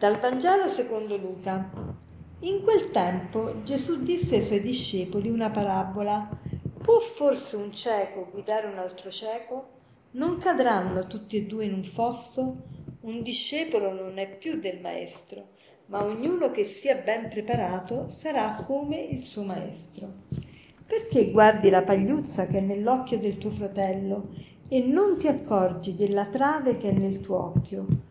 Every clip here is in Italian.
Dal Vangelo secondo Luca. In quel tempo Gesù disse ai suoi discepoli una parabola. Può forse un cieco guidare un altro cieco? Non cadranno tutti e due in un fosso? Un discepolo non è più del maestro, ma ognuno che sia ben preparato sarà come il suo maestro. Perché guardi la pagliuzza che è nell'occhio del tuo fratello e non ti accorgi della trave che è nel tuo occhio?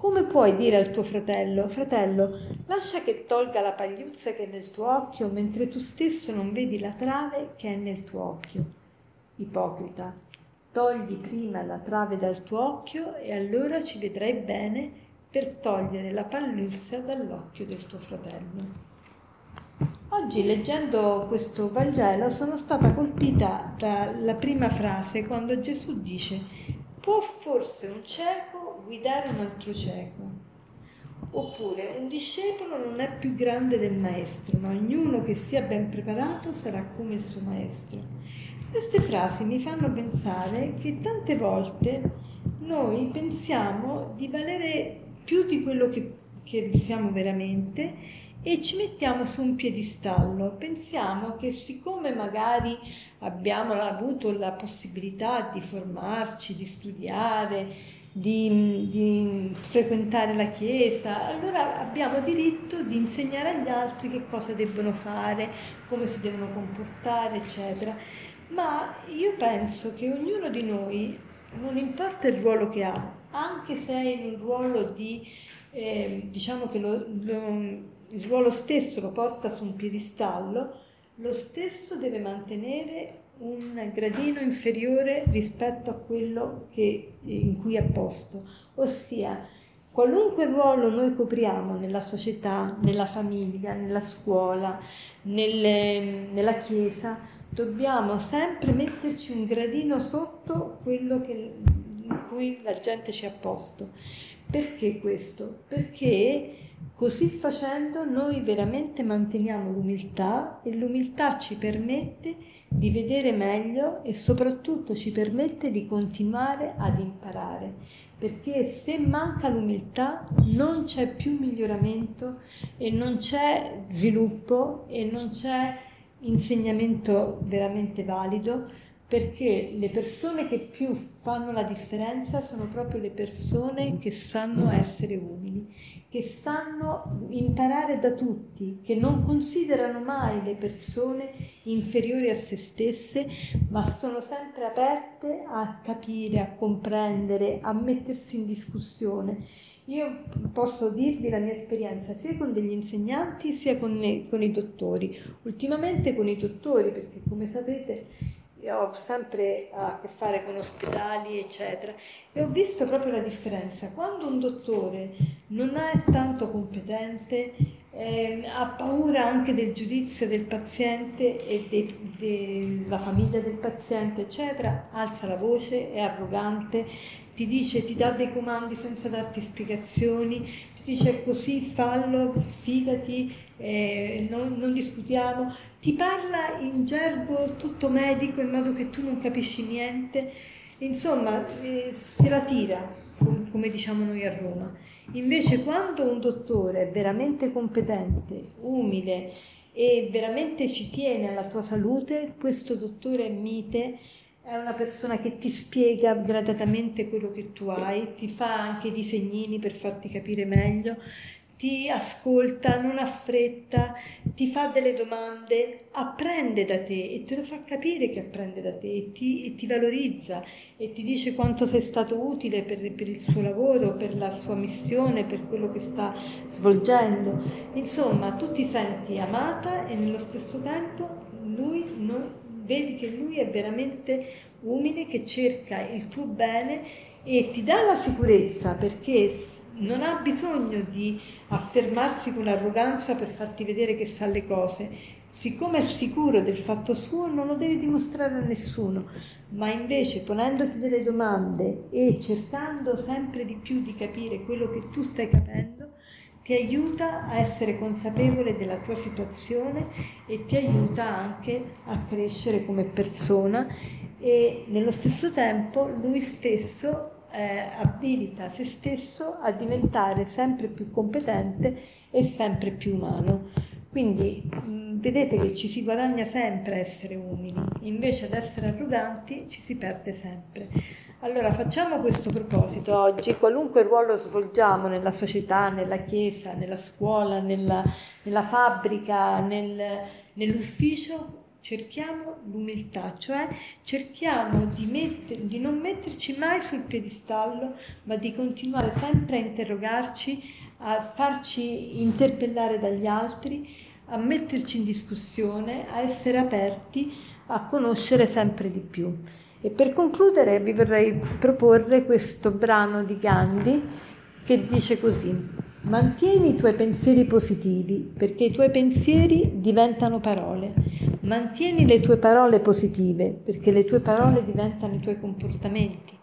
Come puoi dire al tuo fratello, fratello, lascia che tolga la pagliuzza che è nel tuo occhio, mentre tu stesso non vedi la trave che è nel tuo occhio? Ipocrita, togli prima la trave dal tuo occhio e allora ci vedrai bene per togliere la pagliuzza dall'occhio del tuo fratello. Oggi leggendo questo Vangelo sono stata colpita dalla prima frase quando Gesù dice Può forse un cieco guidare un altro cieco? Oppure un discepolo non è più grande del maestro, ma ognuno che sia ben preparato sarà come il suo maestro. Queste frasi mi fanno pensare che tante volte noi pensiamo di valere più di quello che, che siamo veramente e ci mettiamo su un piedistallo. Pensiamo che siccome magari abbiamo avuto la possibilità di formarci, di studiare, di, di, frequentare la Chiesa, allora abbiamo diritto di insegnare agli altri che cosa debbono fare, come si devono comportare, eccetera. Ma io penso che ognuno di noi, non importa il ruolo che ha, anche se è in un ruolo di, eh, diciamo che lo, lo il ruolo stesso lo porta su un piedistallo, lo stesso deve mantenere un gradino inferiore rispetto a quello che, in cui è posto, ossia qualunque ruolo noi copriamo nella società, nella famiglia, nella scuola, nelle, nella chiesa, dobbiamo sempre metterci un gradino sotto quello che, in cui la gente ci ha posto. Perché questo? Perché Così facendo noi veramente manteniamo l'umiltà e l'umiltà ci permette di vedere meglio e soprattutto ci permette di continuare ad imparare, perché se manca l'umiltà non c'è più miglioramento e non c'è sviluppo e non c'è insegnamento veramente valido perché le persone che più fanno la differenza sono proprio le persone che sanno essere umili, che sanno imparare da tutti, che non considerano mai le persone inferiori a se stesse, ma sono sempre aperte a capire, a comprendere, a mettersi in discussione. Io posso dirvi la mia esperienza sia con degli insegnanti sia con, con i dottori. Ultimamente con i dottori, perché come sapete io ho sempre a che fare con ospedali, eccetera, e ho visto proprio la differenza. Quando un dottore non è tanto competente, eh, ha paura anche del giudizio del paziente e della famiglia del paziente, eccetera, alza la voce, è arrogante, ti dice, ti dà dei comandi senza darti spiegazioni, ti dice così, fallo, sfidati, eh, non, non, discutiamo, ti parla in gergo tutto medico in modo che tu non capisci niente, insomma eh, se la tira, come diciamo noi a Roma. Invece quando un dottore è veramente competente, umile e veramente ci tiene alla tua salute, questo dottore mite è una persona che ti spiega gradatamente quello che tu hai, ti fa anche disegnini per farti capire meglio, ti ascolta, non ha fretta, ti fa delle domande, apprende da te e te lo fa capire che apprende da te e ti, e ti valorizza e ti dice quanto sei stato utile per, per, il suo lavoro, per la sua missione, per quello che sta svolgendo. Insomma, tu ti senti amata e nello stesso tempo lui non vedi che lui è veramente umile, che cerca il tuo bene e ti dà la sicurezza perché non ha bisogno di affermarsi con arroganza per farti vedere che sa le cose. Siccome è sicuro del fatto suo, non lo devi dimostrare a nessuno, ma invece ponendoti delle domande e cercando sempre di più di capire quello che tu stai capendo, ti aiuta a essere consapevole della tua situazione e ti aiuta anche a crescere come persona e nello stesso tempo lui stesso eh, abilita se stesso a diventare sempre più competente e sempre più umano. Quindi mh, vedete che ci si guadagna sempre a essere umili, invece ad essere arroganti ci si perde sempre. Allora facciamo questo proposito oggi, qualunque ruolo svolgiamo nella società, nella chiesa, nella scuola, nella, nella fabbrica, nel, nell'ufficio, cerchiamo l'umiltà, cioè cerchiamo di, metter, di, non metterci mai sul piedistallo, ma di continuare sempre a interrogarci, a farci interpellare dagli altri, a metterci in discussione, a essere aperti a conoscere sempre di più. E per concludere vi vorrei proporre questo brano di Gandhi che dice così, mantieni i tuoi pensieri positivi perché i tuoi pensieri diventano parole, mantieni le tue parole positive perché le tue parole diventano i tuoi comportamenti,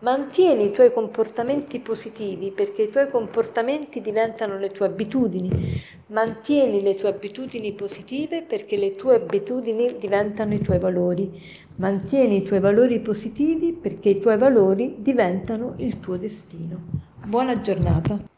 mantieni i tuoi comportamenti positivi perché i tuoi comportamenti diventano le tue abitudini, mantieni le tue abitudini positive perché le tue abitudini diventano i tuoi valori. Mantieni i tuoi valori positivi perché i tuoi valori diventano il tuo destino. Buona giornata.